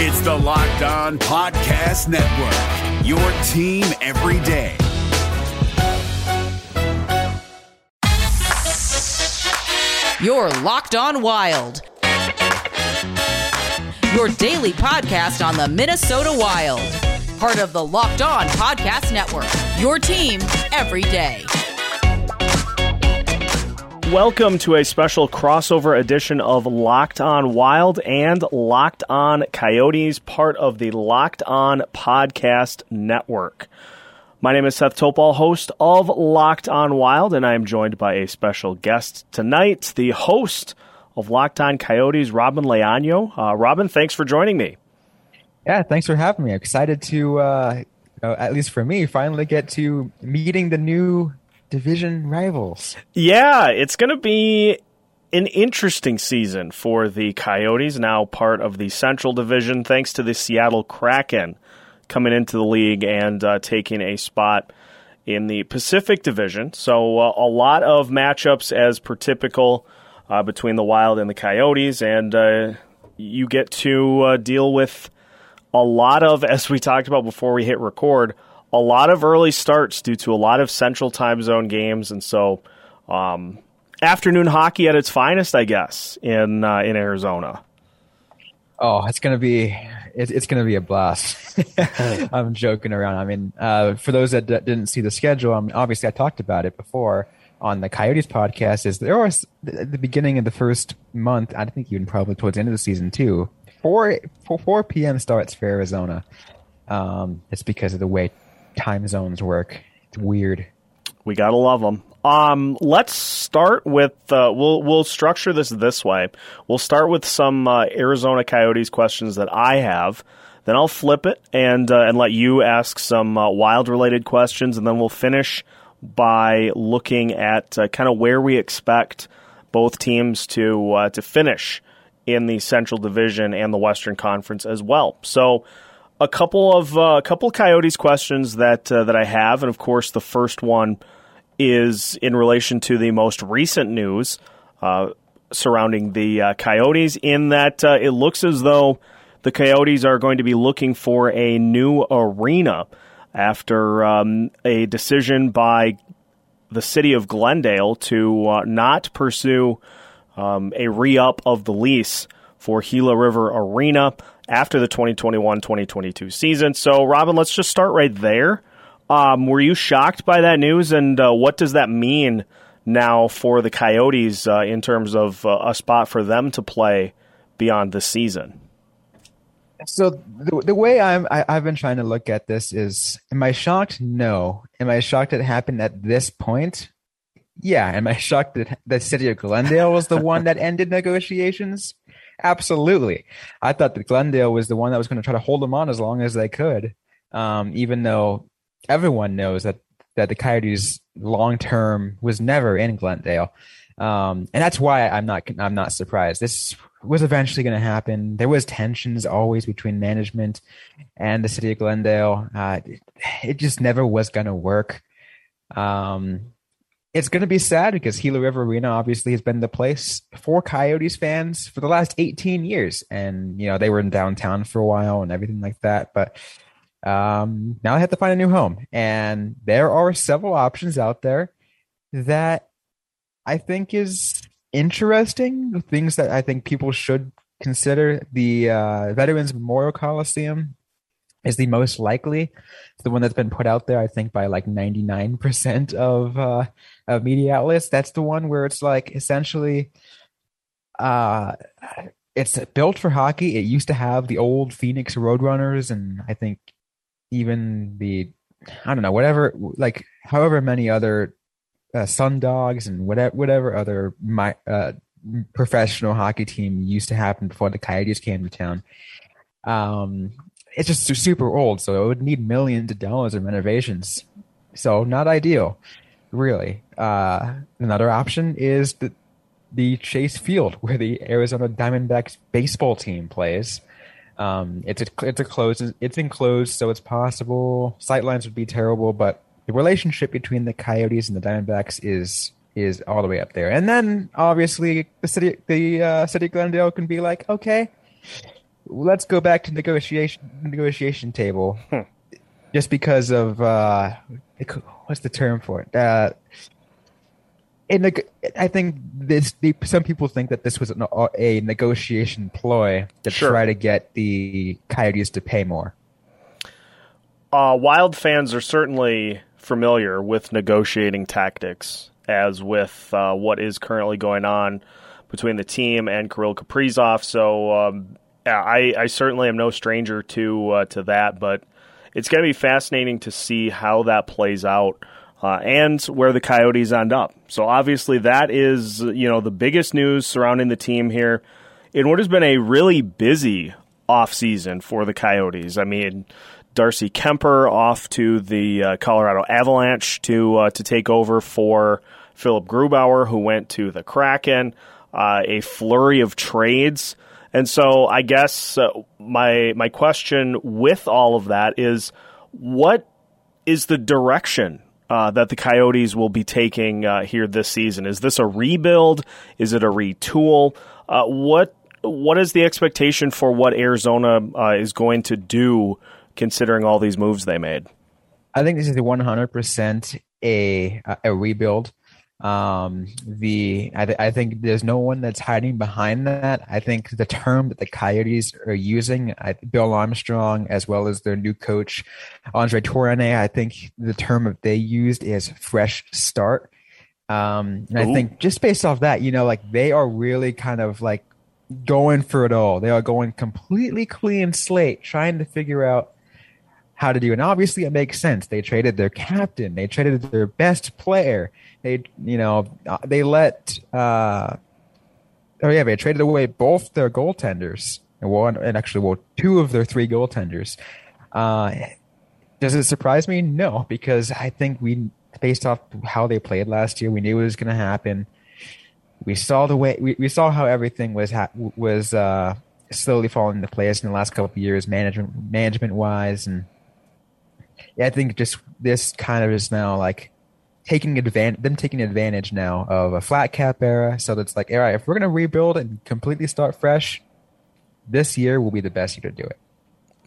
It's the Locked On Podcast Network, your team every day. You're Locked On Wild. Your daily podcast on the Minnesota Wild. Part of the Locked On Podcast Network. Your team every day. Welcome to a special crossover edition of Locked On Wild and Locked On Coyotes, part of the Locked On Podcast Network. My name is Seth Topal, host of Locked On Wild, and I am joined by a special guest tonight, the host of Locked On Coyotes, Robyn Leano. Uh, Robyn, thanks for joining me. Yeah, thanks for having me. I'm excited to, uh, at least for me, finally get to meeting the new division rivals. Yeah, it's going to be an interesting season for the Coyotes, now part of the Central Division, thanks to the Seattle Kraken coming into the league and uh, taking a spot in the Pacific Division. So uh, a lot of matchups as per typical uh, between the Wild and the Coyotes, and uh, you get to uh, deal with a lot of, as we talked about before we hit record, a lot of early starts due to a lot of Central Time Zone games, and so. Um, afternoon hockey at its finest, I guess, in uh, in Arizona. Oh, it's gonna be it's, it's gonna be a blast. I'm joking around. I mean, uh, for those that d- didn't see the schedule, I mean, obviously I talked about it before on the Coyotes podcast. Is there was at the beginning of the first month? I think even probably towards the end of the season too. Four four, 4 p.m. starts for Arizona. Um, it's because of the way time zones work. It's weird. We gotta love them. Um, let's start with uh, we'll we'll structure this this way. We'll start with some uh, Arizona Coyotes questions that I have. Then I'll flip it and uh, and let you ask some uh, wild related questions, and then we'll finish by looking at uh, kind of where we expect both teams to uh, to finish in the Central Division and the Western Conference as well. So a couple of a couple of Coyotes questions that that I have, and of course the first one is in relation to the most recent news uh, surrounding the uh, Coyotes, in that uh, it looks as though the Coyotes are going to be looking for a new arena after um, a decision by the city of Glendale to uh, not pursue um, a re up of the lease for Gila River Arena after the 2021 2022 season. So, Robyn, let's just start right there. Um, were you shocked by that news, and uh, what does that mean now for the Coyotes uh, in terms of uh, a spot for them to play beyond the season? So the, the way I'm, I, i have been trying to look at this is, am I shocked? No. Am I shocked it happened at this point? Yeah. Am I shocked that the city of Glendale was the one that ended negotiations? Absolutely. I thought that Glendale was the one that was going to try to hold them on as long as they could. Um, even though everyone knows that that the Coyotes long term was never in Glendale, um, and that's why I'm not I'm not surprised. This was eventually going to happen. There was tensions always between management and the city of Glendale. Uh, it, just never was going to work. Um, it's going to be sad because Gila River Arena obviously has been the place for Coyotes fans for the last 18 years, and you know they were in downtown for a while and everything like that, but um, now they have to find a new home. And there are several options out there that I think is interesting. Things that I think people should consider. The uh, Veterans Memorial Coliseum is the most likely. It's the one that's been put out there, I think, by like 99% of, uh, of media outlets. That's the one where it's like essentially uh, it's built for hockey. It used to have the old Phoenix Roadrunners and I think even the I don't know whatever like however many other uh, Sun Dogs and whatever whatever other my uh, professional hockey team used to happen before the Coyotes came to town. Um, it's just super old, so it would need millions of dollars in renovations. So not ideal, really. Uh, another option is the the Chase Field, where the Arizona Diamondbacks baseball team plays. Um, it's a, it's a closed it's enclosed, so it's possible. Sightlines would be terrible, but the relationship between the Coyotes and the Diamondbacks is is all the way up there. And then obviously the city the uh, city of Glendale can be like, okay, let's go back to negotiation negotiation table, Hmm. just because of uh, what's the term for it? Uh, in neg- I think this. The, some people think that this was an, a negotiation ploy to Sure. try to get the Coyotes to pay more. Uh, Wild fans are certainly familiar with negotiating tactics, as with uh, what is currently going on between the team and Kirill Kaprizov. So um, yeah, I, I certainly am no stranger to uh, to that, but it's going to be fascinating to see how that plays out. Uh, and where the Coyotes end up. So obviously that is you know the biggest news surrounding the team here in what has been a really busy offseason for the Coyotes. I mean, Darcy Kuemper off to the uh, Colorado Avalanche to uh, to take over for Philipp Grubauer, who went to the Kraken. Uh, a flurry of trades, and so I guess uh, my my question with all of that is, what is the direction uh, that the Coyotes will be taking uh, here this season? Is this a rebuild? Is it a retool? Uh, what what is the expectation for what Arizona uh, is going to do, considering all these moves they made? I think this is hundred percent a a rebuild. Um, the I, th- I think there's no one that's hiding behind that. I think the term that the Coyotes are using, I, Bill Armstrong, as well as their new coach Andre Tourigny, I think the term that they used is fresh start. Um, and I think just based off that, you know, like they are really kind of like going for it all. They are going completely clean slate, trying to figure out how to do. And obviously, it makes sense. They traded their captain. They traded their best player. They, you know, uh, they let. Uh, oh yeah, they traded away both their goaltenders. And one, and actually, well, two of their three goaltenders. Uh, does it surprise me? No, because I think we, based off how they played last year, we knew it was going to happen. We saw the way we, we saw how everything was ha- was uh, slowly falling into place in the last couple of years, management management wise, and yeah, I think just this kind of is now like taking advantage them taking advantage now of a flat cap era. So that's like, all right, if we're gonna rebuild and completely start fresh, this year will be the best year to do it.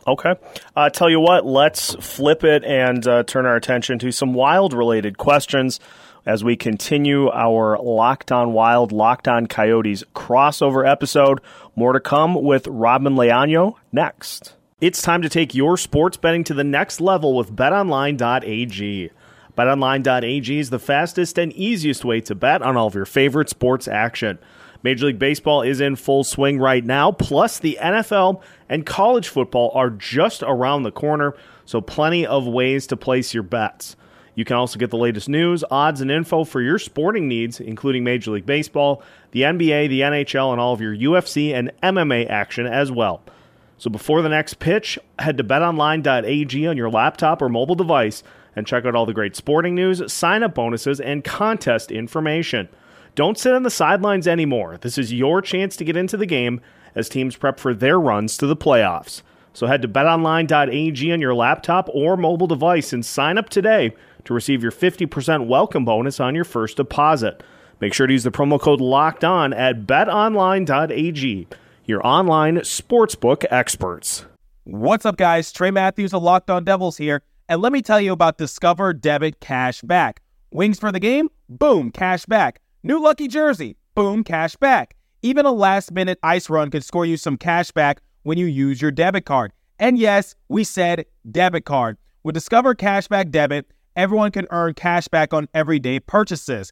Okay. Uh, tell you what, let's flip it and uh, turn our attention to some wild related questions as we continue our Locked On Wild, Locked On Coyotes crossover episode. More to come with Robyn Leano next. It's time to take your sports betting to the next level with betonline.ag. BetOnline.ag is the fastest and easiest way to bet on all of your favorite sports action. Major League Baseball is in full swing right now, plus the NFL and college football are just around the corner, so plenty of ways to place your bets. You can also get the latest news, odds, and info for your sporting needs, including Major League Baseball, the NBA, the NHL, and all of your UFC and MMA action as well. So before the next pitch, head to betonline.ag on your laptop or mobile device and check out all the great sporting news, sign up bonuses, and contest information. Don't sit on the sidelines anymore. This is your chance to get into the game as teams prep for their runs to the playoffs. So head to betonline.ag on your laptop or mobile device and sign up today to receive your 50% welcome bonus on your first deposit. Make sure to use the promo code LOCKED ON at betonline.ag, your online sportsbook experts. What's up, guys? Trey Matthews of Locked On Devils here, and let me tell you about Discover Debit Cash Back. Wings for the game? Boom, cash back. New lucky jersey? Boom, cash back. Even a last minute ice run could score you some cash back when you use your debit card. And yes, we said debit card. With Discover Cashback Debit, everyone can earn cash back on everyday purchases.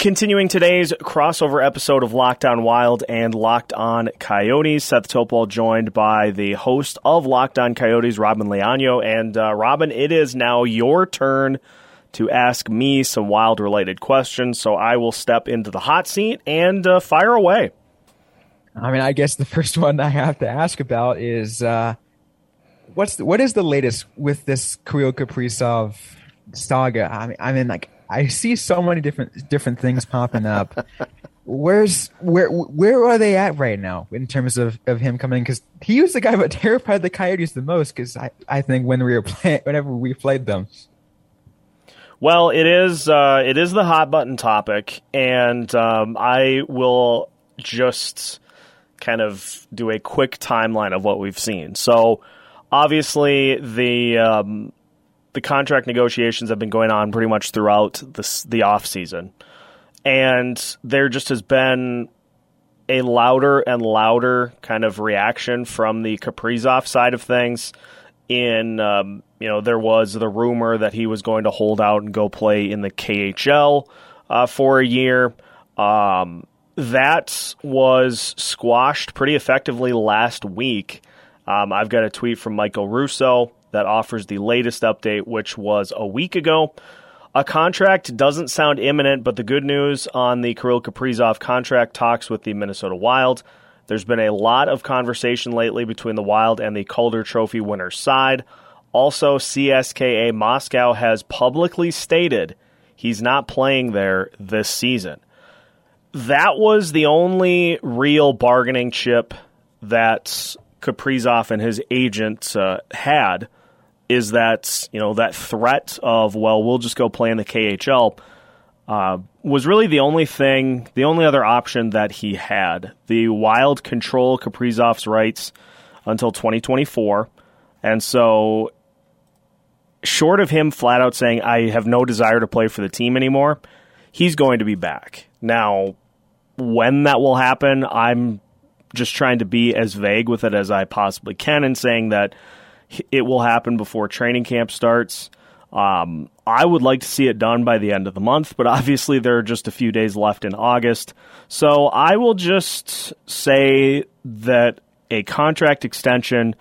Continuing today's crossover episode of Locked On Wild and Locked On Coyotes, Seth Topol joined by the host of Locked On Coyotes, Robyn Leano. And uh, Robyn, it is now your turn to ask me some wild related questions. So I will step into the hot seat and uh, fire away. I mean, I guess the first one I have to ask about is uh, what's the, what is the latest with this Kirill Kaprizov saga? I mean, I mean, like I see so many different different things popping up. Where's where where are they at right now in terms of, of him coming? Because he was the guy that terrified the Coyotes the most. Because I, I think when we were playing, whenever we played them. Well, it is uh, it is the hot button topic, and um, I will just kind of do a quick timeline of what we've seen. So, obviously, the um, the contract negotiations have been going on pretty much throughout the the off season, and there just has been a louder and louder kind of reaction from the Kaprizov side of things. In um, you know, there was the rumor that he was going to hold out and go play in the KHL uh, for a year. Um, that was squashed pretty effectively last week. Um, I've got a tweet from Michael Russo that offers the latest update, which was a week ago. A contract doesn't sound imminent, but the good news on the Kirill Kaprizov contract talks with the Minnesota Wild. There's been a lot of conversation lately between the Wild and the Calder Trophy winner's side. Also, CSKA Moscow has publicly stated he's not playing there this season. That was the only real bargaining chip that Kaprizov and his agent uh, had is that you know that threat of well we'll just go play in the KHL uh, was really the only thing the only other option that he had. The wild control Kaprizov's rights until 2024 and so short of him flat out saying I have no desire to play for the team anymore he's going to be back. Now when that will happen I'm just trying to be as vague with it as I possibly can and saying that it will happen before training camp starts. Um, I would like to see it done by the end of the month, but obviously there are just a few days left in August. So I will just say that a contract extension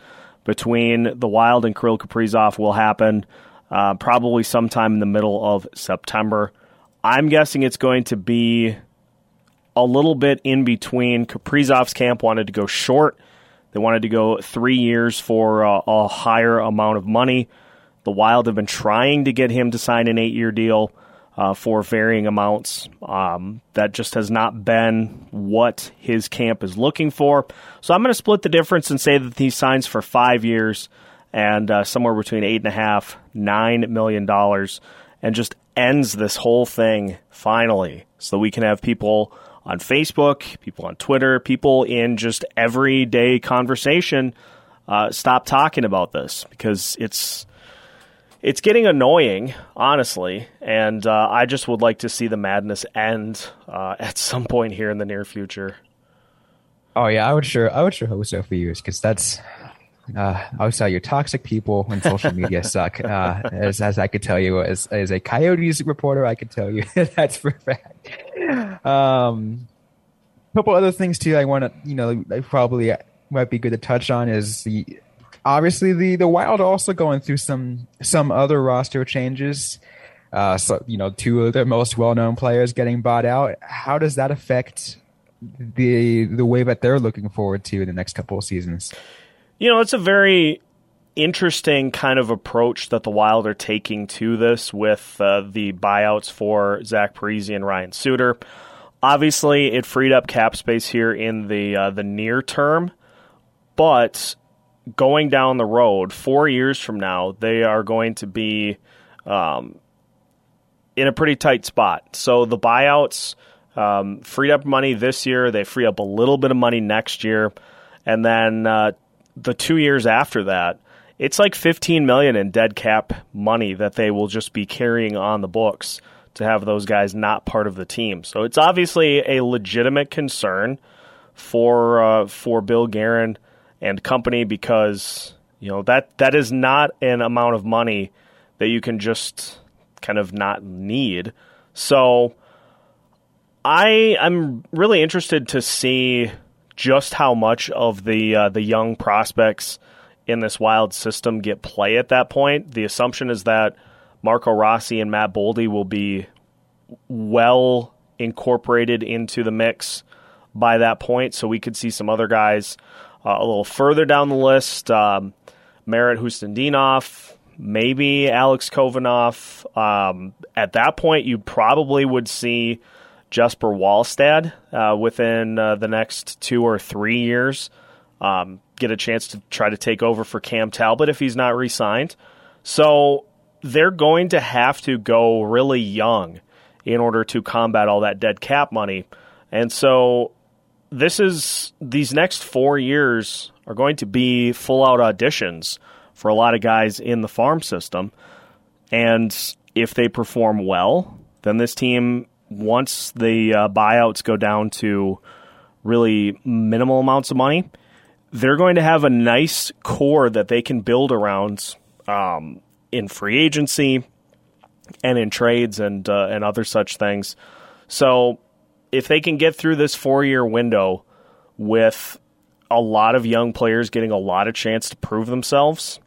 between the Wild and Kirill Kaprizov will happen uh, probably sometime in the middle of September. I'm guessing it's going to be a little bit in between. Kaprizov's camp wanted to go short they wanted to go three years for a, a higher amount of money. The Wild have been trying to get him to sign an eight year deal uh, for varying amounts. Um, that just has not been what his camp is looking for. So I'm going to split the difference and say that he signs for five years and uh, somewhere between eight and a half, nine million dollars, and just ends this whole thing finally, so we can have people on Facebook, people on Twitter, people in just everyday conversation uh, stop talking about this because it's it's getting annoying, honestly, and uh, I just would like to see the madness end uh, at some point here in the near future. Oh yeah, I would sure I would sure hope so for you because that's uh, I would tell you, toxic people on social media suck. Uh, as, as I could tell you, as, as a Coyotes reporter, I could tell you that's for a fact. Um, a couple other things too. I want to, you know, I probably might be good to touch on is the obviously the the Wild also going through some some other roster changes. Uh, so you know, two of their most well known players getting bought out. How does that affect the the way that they're looking forward to in the next couple of seasons? You know, it's a very interesting kind of approach that the Wild are taking to this with uh, the buyouts for Zach Parise and Ryan Suter. Obviously, it freed up cap space here in the uh, the near term, but going down the road, four years from now, they are going to be um, in a pretty tight spot. So the buyouts um, freed up money this year. They free up a little bit of money next year, and then uh, the two years after that, it's like 15 million in dead cap money that they will just be carrying on the books to have those guys not part of the team. So it's obviously a legitimate concern for uh, for Bill Guerin and company because you know that that is not an amount of money that you can just kind of not need. So I I'm really interested to see just how much of the uh, the young prospects in this wild system get play at that point. The assumption is that Marco Rossi and Matt Boldy will be well incorporated into the mix by that point, so we could see some other guys uh, a little further down the list. Um, Marat Khusnutdinov, maybe Alex Khovanov. Um, at that point, you probably would see Jesper Wallstedt uh, within uh, the next two or three years um, get a chance to try to take over for Cam Talbot if he's not re signed. So they're going to have to go really young in order to combat all that dead cap money. And so this is these next four years are going to be full out auditions for a lot of guys in the farm system. And if they perform well, then this team, once the uh, buyouts go down to really minimal amounts of money, they're going to have a nice core that they can build around um, in free agency and in trades and uh, and other such things. So if they can get through this four year window with a lot of young players getting a lot of chance to prove themselves,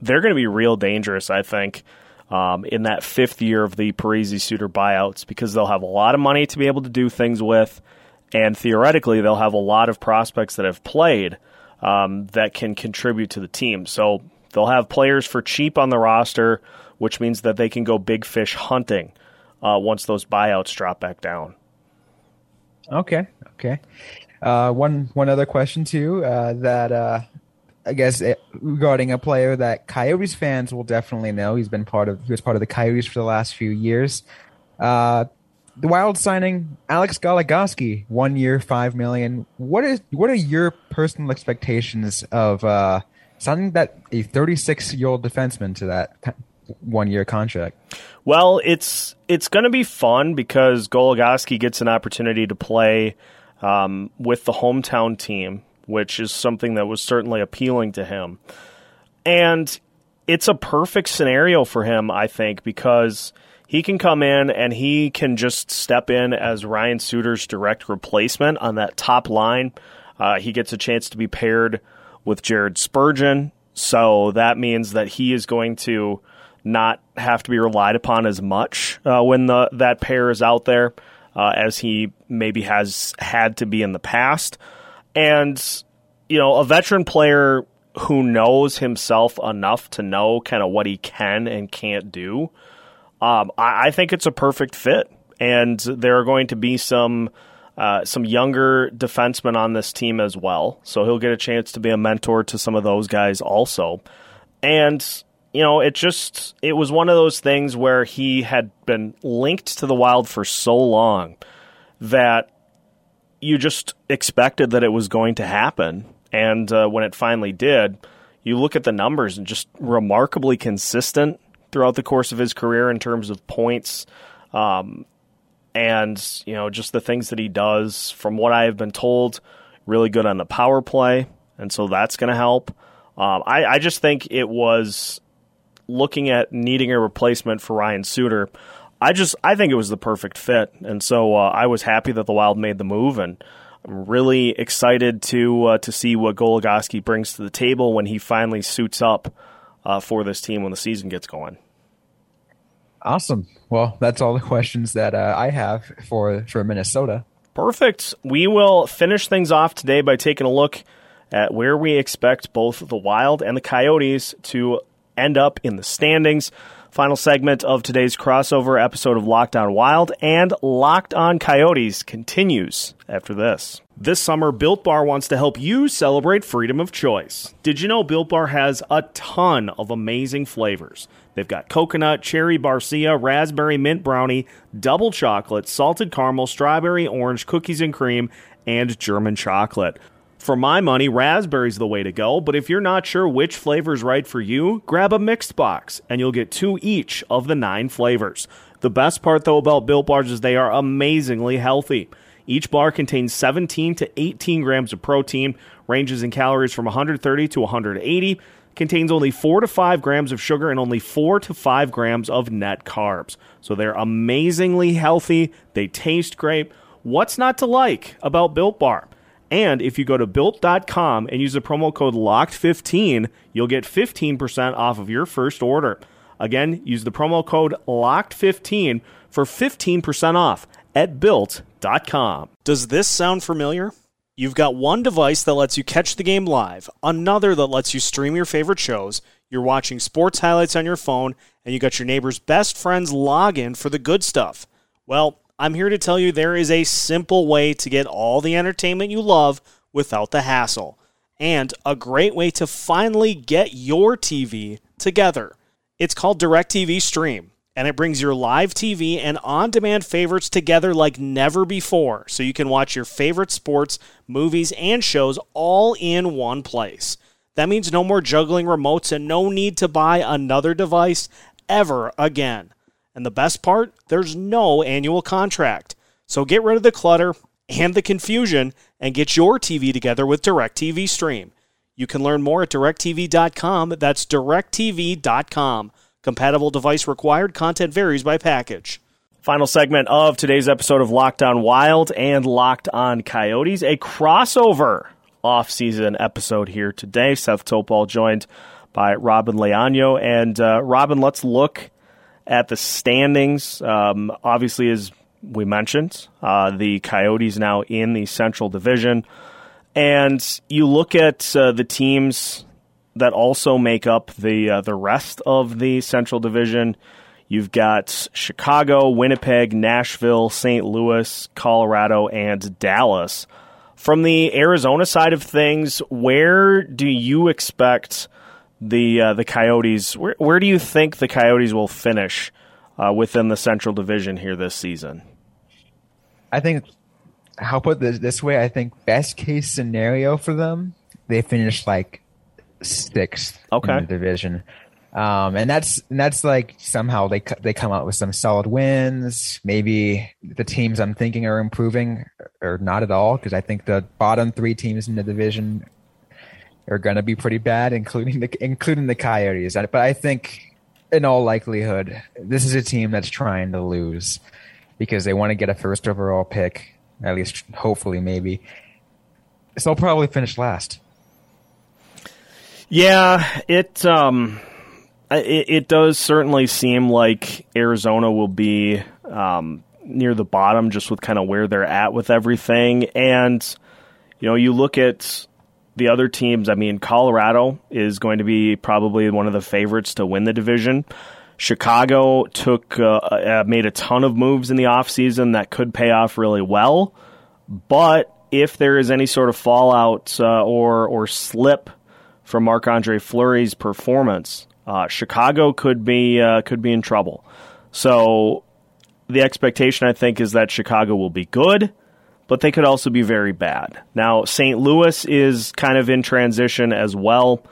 they're going to be real dangerous. I think. Um, in that fifth year of the Parise Suter buyouts, because they'll have a lot of money to be able to do things with, and theoretically, they'll have a lot of prospects that have played um, that can contribute to the team. So they'll have players for cheap on the roster, which means that they can go big fish hunting uh, once those buyouts drop back down. Okay, okay. Uh, one one other question too. Uh, that uh, I guess it, eh, regarding a player that Coyotes fans will definitely know. He's been part of he was part of the Coyotes for the last few years. Uh, the Wild signing Alex Goligoski, one year, five million. What is what are your personal expectations of signing that a 36 year old defenseman to that one year contract? Well, it's it's going to be fun because Goligoski gets an opportunity to play um, with the hometown team, which is something that was certainly appealing to him, and it's a perfect scenario for him, I think, because he can come in and he can just step in as Ryan Suter's direct replacement on that top line. Uh, he gets a chance to be paired with Jared Spurgeon, so that means that he is going to not have to be relied upon as much uh, when the that pair is out there uh, as he maybe has had to be in the past. And you know, a veteran player who knows himself enough to know kind of what he can and can't do um, I, I, think it's a perfect fit, and there are going to be some uh, some younger defensemen on this team as well. So he'll get a chance to be a mentor to some of those guys also. And you know, it just it was one of those things where he had been linked to the Wild for so long that you just expected that it was going to happen. And uh, when it finally did, you look at the numbers and just remarkably consistent throughout the course of his career in terms of points. Um, and you know just the things that he does from what i have been told really good on the power play. And so that's going to help. Um, I, I, just think it was looking at needing a replacement for ryan suter i just i think it was the perfect fit. And so uh, i was happy that the wild made the move and i'm really excited to uh, to see what goligoski brings to the table when he finally suits up uh, for this team when the season gets going. Awesome. Well, that's all the questions that uh, I have for for Minnesota. Perfect. We will finish things off today by taking a look at where we expect both the Wild and the Coyotes to end up in the standings. Final segment of today's crossover episode of Locked On Wild and Locked On Coyotes continues after this. This summer, Built Bar wants to help you celebrate freedom of choice. Did you know Built Bar has a ton of amazing flavors? They've got coconut, cherry barcia, raspberry mint brownie, double chocolate, salted caramel, strawberry orange, cookies and cream, and German chocolate. For my money, raspberry's the way to go, but if you're not sure which flavor's right for you, grab a mixed box and you'll get two each of the nine flavors. The best part though about Built Bars is they are amazingly healthy. Each bar contains 17 to 18 grams of protein, ranges in calories from 130 to 180, contains only 4 to 5 grams of sugar, and only 4 to 5 grams of net carbs. So they're amazingly healthy. They taste great. What's not to like about Built Bar? And if you go to built.com and use the promo code LOCKED15, you'll get 15% off of your first order. Again, use the promo code LOCKED15 for 15% off at built.com. Does this sound familiar? You've got one device that lets you catch the game live, another that lets you stream your favorite shows You're watching sports highlights on your phone, and you got your neighbor's best friend's login for the good stuff. Well, I'm here to tell you there is a simple way to get all the entertainment you love without the hassle, and a great way to finally get your TV together. It's called DirecTV Stream, and it brings your live TV and on demand favorites together like never before, so you can watch your favorite sports, movies, and shows all in one place. That means no more juggling remotes and no need to buy another device ever again. And the best part, there's no annual contract. So get rid of the clutter and the confusion and get your TV together with DirecTV Stream. You can learn more at directv.com. That's directv.com. Compatible device required. Content varies by package. Final segment of today's episode of Locked On Wild and Locked On Coyotes, a crossover off-season episode here today. Seth Topol joined by Robyn Leano. And uh, Robyn, let's look at the standings. Um, obviously, as we mentioned, uh, the Coyotes now in the Central Division. And you look at uh, the teams that also make up the uh, the rest of the Central Division. You've got Chicago, Winnipeg, Nashville, St. Louis, Colorado, and Dallas. From the Arizona side of things, where do you expect the uh, the Coyotes? Where, where do you think the Coyotes will finish uh, within the Central Division here this season? I think I'll put this this way. I think best case scenario for them, they finish like sixth okay. in the division. Um, and that's and that's like somehow they they come out with some solid wins. Maybe the teams I'm thinking are improving or not at all because I think the bottom three teams in the division are going to be pretty bad, including the including the Coyotes. But I think in all likelihood, this is a team that's trying to lose because they want to get a first overall pick, at least hopefully maybe. So they'll probably finish last. Yeah, it um it, it does certainly seem like Arizona will be um, near the bottom just with kind of where they're at with everything. And, you know, you look at the other teams, I mean, Colorado is going to be probably one of the favorites to win the division. Chicago took uh, uh, made a ton of moves in the offseason that could pay off really well, but if there is any sort of fallout uh, or or slip from Marc Andre Fleury's performance, uh, Chicago could be uh, could be in trouble. So the expectation, I think, is that Chicago will be good, but they could also be very bad. Now, St. Louis is kind of in transition as well.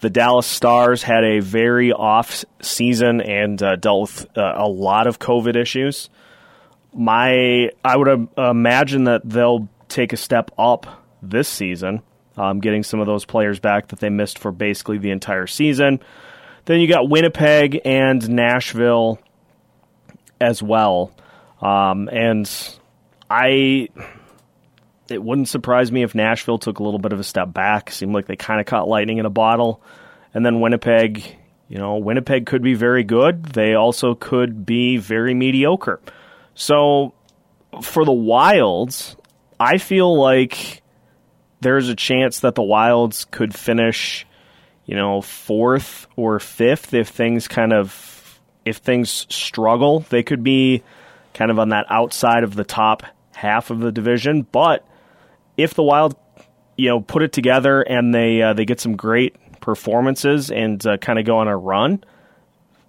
The Dallas Stars had a very off season and uh, dealt with uh, a lot of COVID issues. My, I would imagine that they'll take a step up this season, um, getting some of those players back that they missed for basically the entire season. Then you got Winnipeg and Nashville as well. Um, and I, it wouldn't surprise me if Nashville took a little bit of a step back. Seemed like they kind of caught lightning in a bottle. And then Winnipeg, you know, Winnipeg could be very good. They also could be very mediocre. So for the Wilds, I feel like there's a chance that the Wilds could finish you know, fourth or fifth if things kind of if things struggle. They could be kind of on that outside of the top half of the division, but if the Wild, you know, put it together and they uh, they get some great performances and uh, kind of go on a run,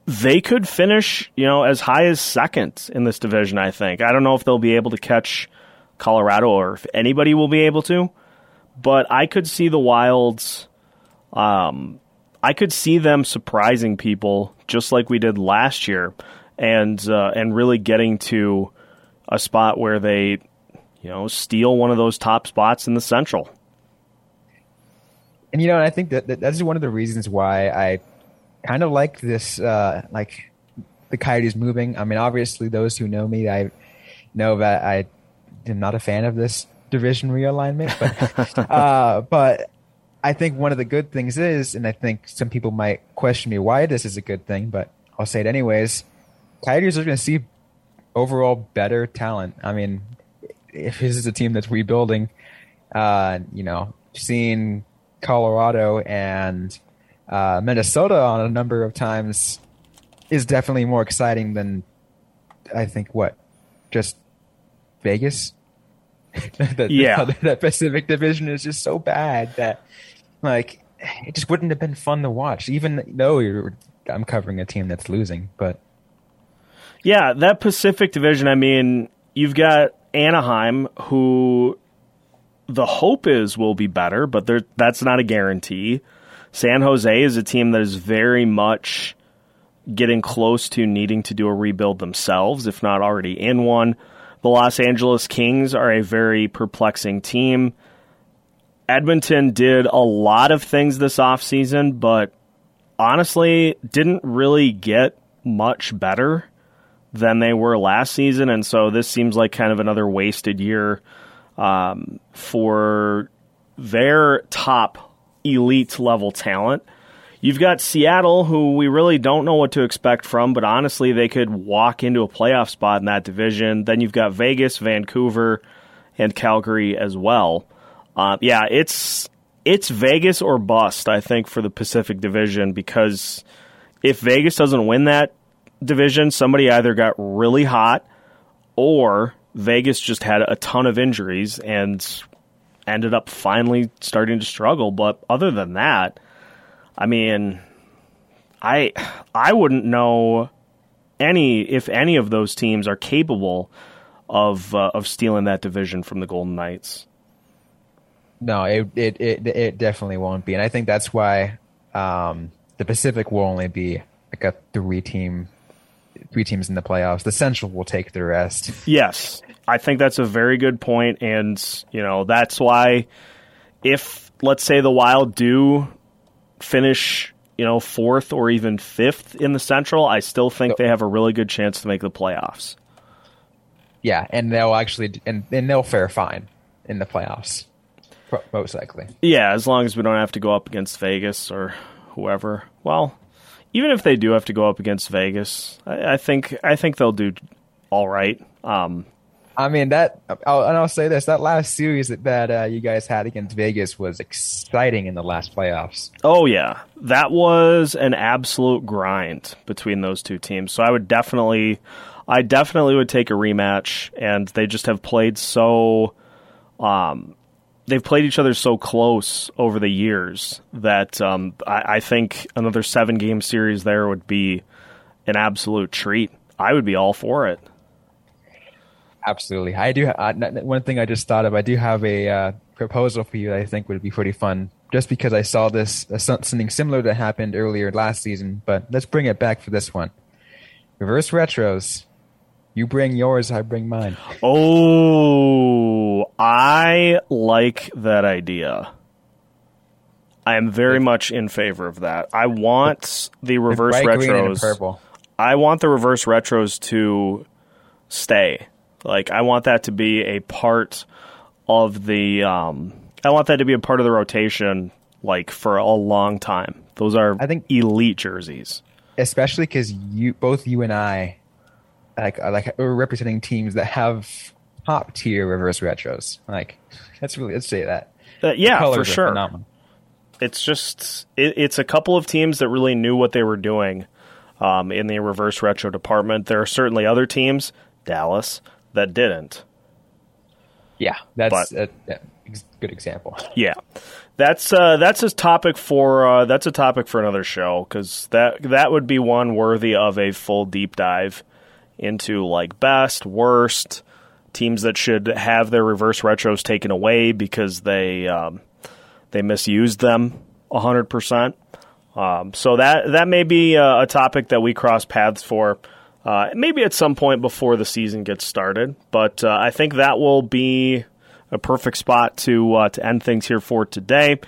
they could finish, you know, as high as second in this division. I think. I don't know if they'll be able to catch Colorado or if anybody will be able to, but I could see the Wilds um, I could see them surprising people just like we did last year, and uh, and really getting to a spot where they, you know, steal one of those top spots in the Central. And you know, I think that, that that's one of the reasons why I kind of like this, uh, like the Coyotes moving. I mean, obviously, those who know me, I know that I am not a fan of this division realignment, but uh, but I think one of the good things is, and I think some people might question me why this is a good thing, but I'll say it anyways. Coyotes are going to see overall better talent. I mean, if this is a team that's rebuilding, uh, you know, seeing Colorado and uh, Minnesota on a number of times is definitely more exciting than I think what just Vegas. the, Yeah. the, that Pacific Division is just so bad that like it just wouldn't have been fun to watch, even though you're I'm covering a team that's losing. But Yeah, that Pacific Division, I mean, you've got Anaheim, who the hope is will be better, but that's not a guarantee. San Jose is a team that is very much getting close to needing to do a rebuild themselves, if not already in one. The Los Angeles Kings are a very perplexing team. Edmonton did a lot of things this offseason, but honestly didn't really get much better than they were last season, and so this seems like kind of another wasted year um, for their top elite level talent. You've got Seattle, who we really don't know what to expect from, but honestly, they could walk into a playoff spot in that division. Then you've got Vegas, Vancouver, and Calgary as well. Uh, yeah, it's it's Vegas or bust, I think, for the Pacific Division because if Vegas doesn't win that division, somebody either got really hot or Vegas just had a ton of injuries and ended up finally starting to struggle. But other than that, I mean, I I wouldn't know any if any of those teams are capable of uh, of stealing that division from the Golden Knights. no, it it it, it definitely won't be, and I think that's why um, the Pacific will only be like a three team. Three teams in the playoffs. The Central will take the rest. Yes, I think that's a very good point, and you know that's why if let's say the Wild do finish, you know, fourth or even fifth in the Central, I still think they have a really good chance to make the playoffs. Yeah, and they'll actually and, and they'll fare fine in the playoffs, most likely. Yeah, as long as we don't have to go up against Vegas or whoever. Well, even if they do have to go up against Vegas, I, I think I think they'll do all right. Um, I mean that, I'll, and I'll say this: that last series that, that uh, you guys had against Vegas was exciting in the last playoffs. Oh yeah, that was an absolute grind between those two teams. So I would definitely, I definitely would take a rematch. And they just have played so, um, they've played each other so close over the years that um, I, I think another seven game series there would be an absolute treat. I would be all for it. Absolutely, I do. One thing I just thought of: I do have a uh, proposal for you that I think would be pretty fun. Just because I saw this uh, something similar that happened earlier last season, but let's bring it back for this one. Reverse retros. You bring yours, I bring mine. Oh, I like that idea. I am very much in favor of that. I want the reverse Bright green and retros. I want the reverse retros to stay. Like I want that to be a part of the um I want that to be a part of the rotation like for a long time. Those are I think- elite jerseys. especially because you both you and I like like representing teams that have top tier reverse retros. Like let's really let's say that. Uh, yeah, for sure. phenomenal. it's just it, it's a couple of teams that really knew what they were doing um, in the reverse retro department. There are certainly other teams, Dallas, that didn't. Yeah, that's But- a, ex- good example. Yeah, that's uh, that's a topic for uh, that's a topic for another show because that that would be one worthy of a full deep dive into like best, worst teams that should have their reverse retros taken away because they um, they misused them hundred percent. Um, so that that may be uh, a topic that we cross paths for. Uh, maybe at some point before the season gets started, but uh, I think that will be a perfect spot to uh, to end things here for today.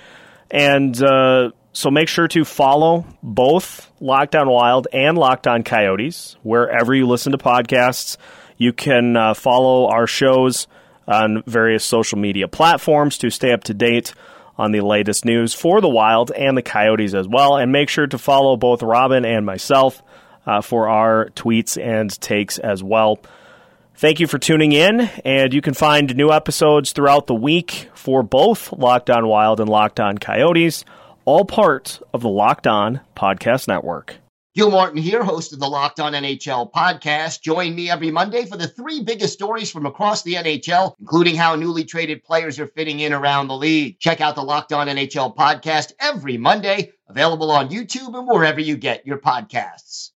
And uh, so make sure to follow both Locked On Wild and Locked On Coyotes wherever you listen to podcasts. You can uh, follow our shows on various social media platforms to stay up to date on the latest news for the Wild and the Coyotes as well. And make sure to follow both Robyn and myself uh, for our tweets and takes as well. Thank you for tuning in, and you can find new episodes throughout the week for both Locked On Wild and Locked On Coyotes, all part of the Locked On Podcast Network. Gil Martin here, host of the Locked On NHL podcast. Join me every Monday for the three biggest stories from across the NHL, including how newly traded players are fitting in around the league. Check out the Locked On NHL podcast every Monday, available on YouTube and wherever you get your podcasts.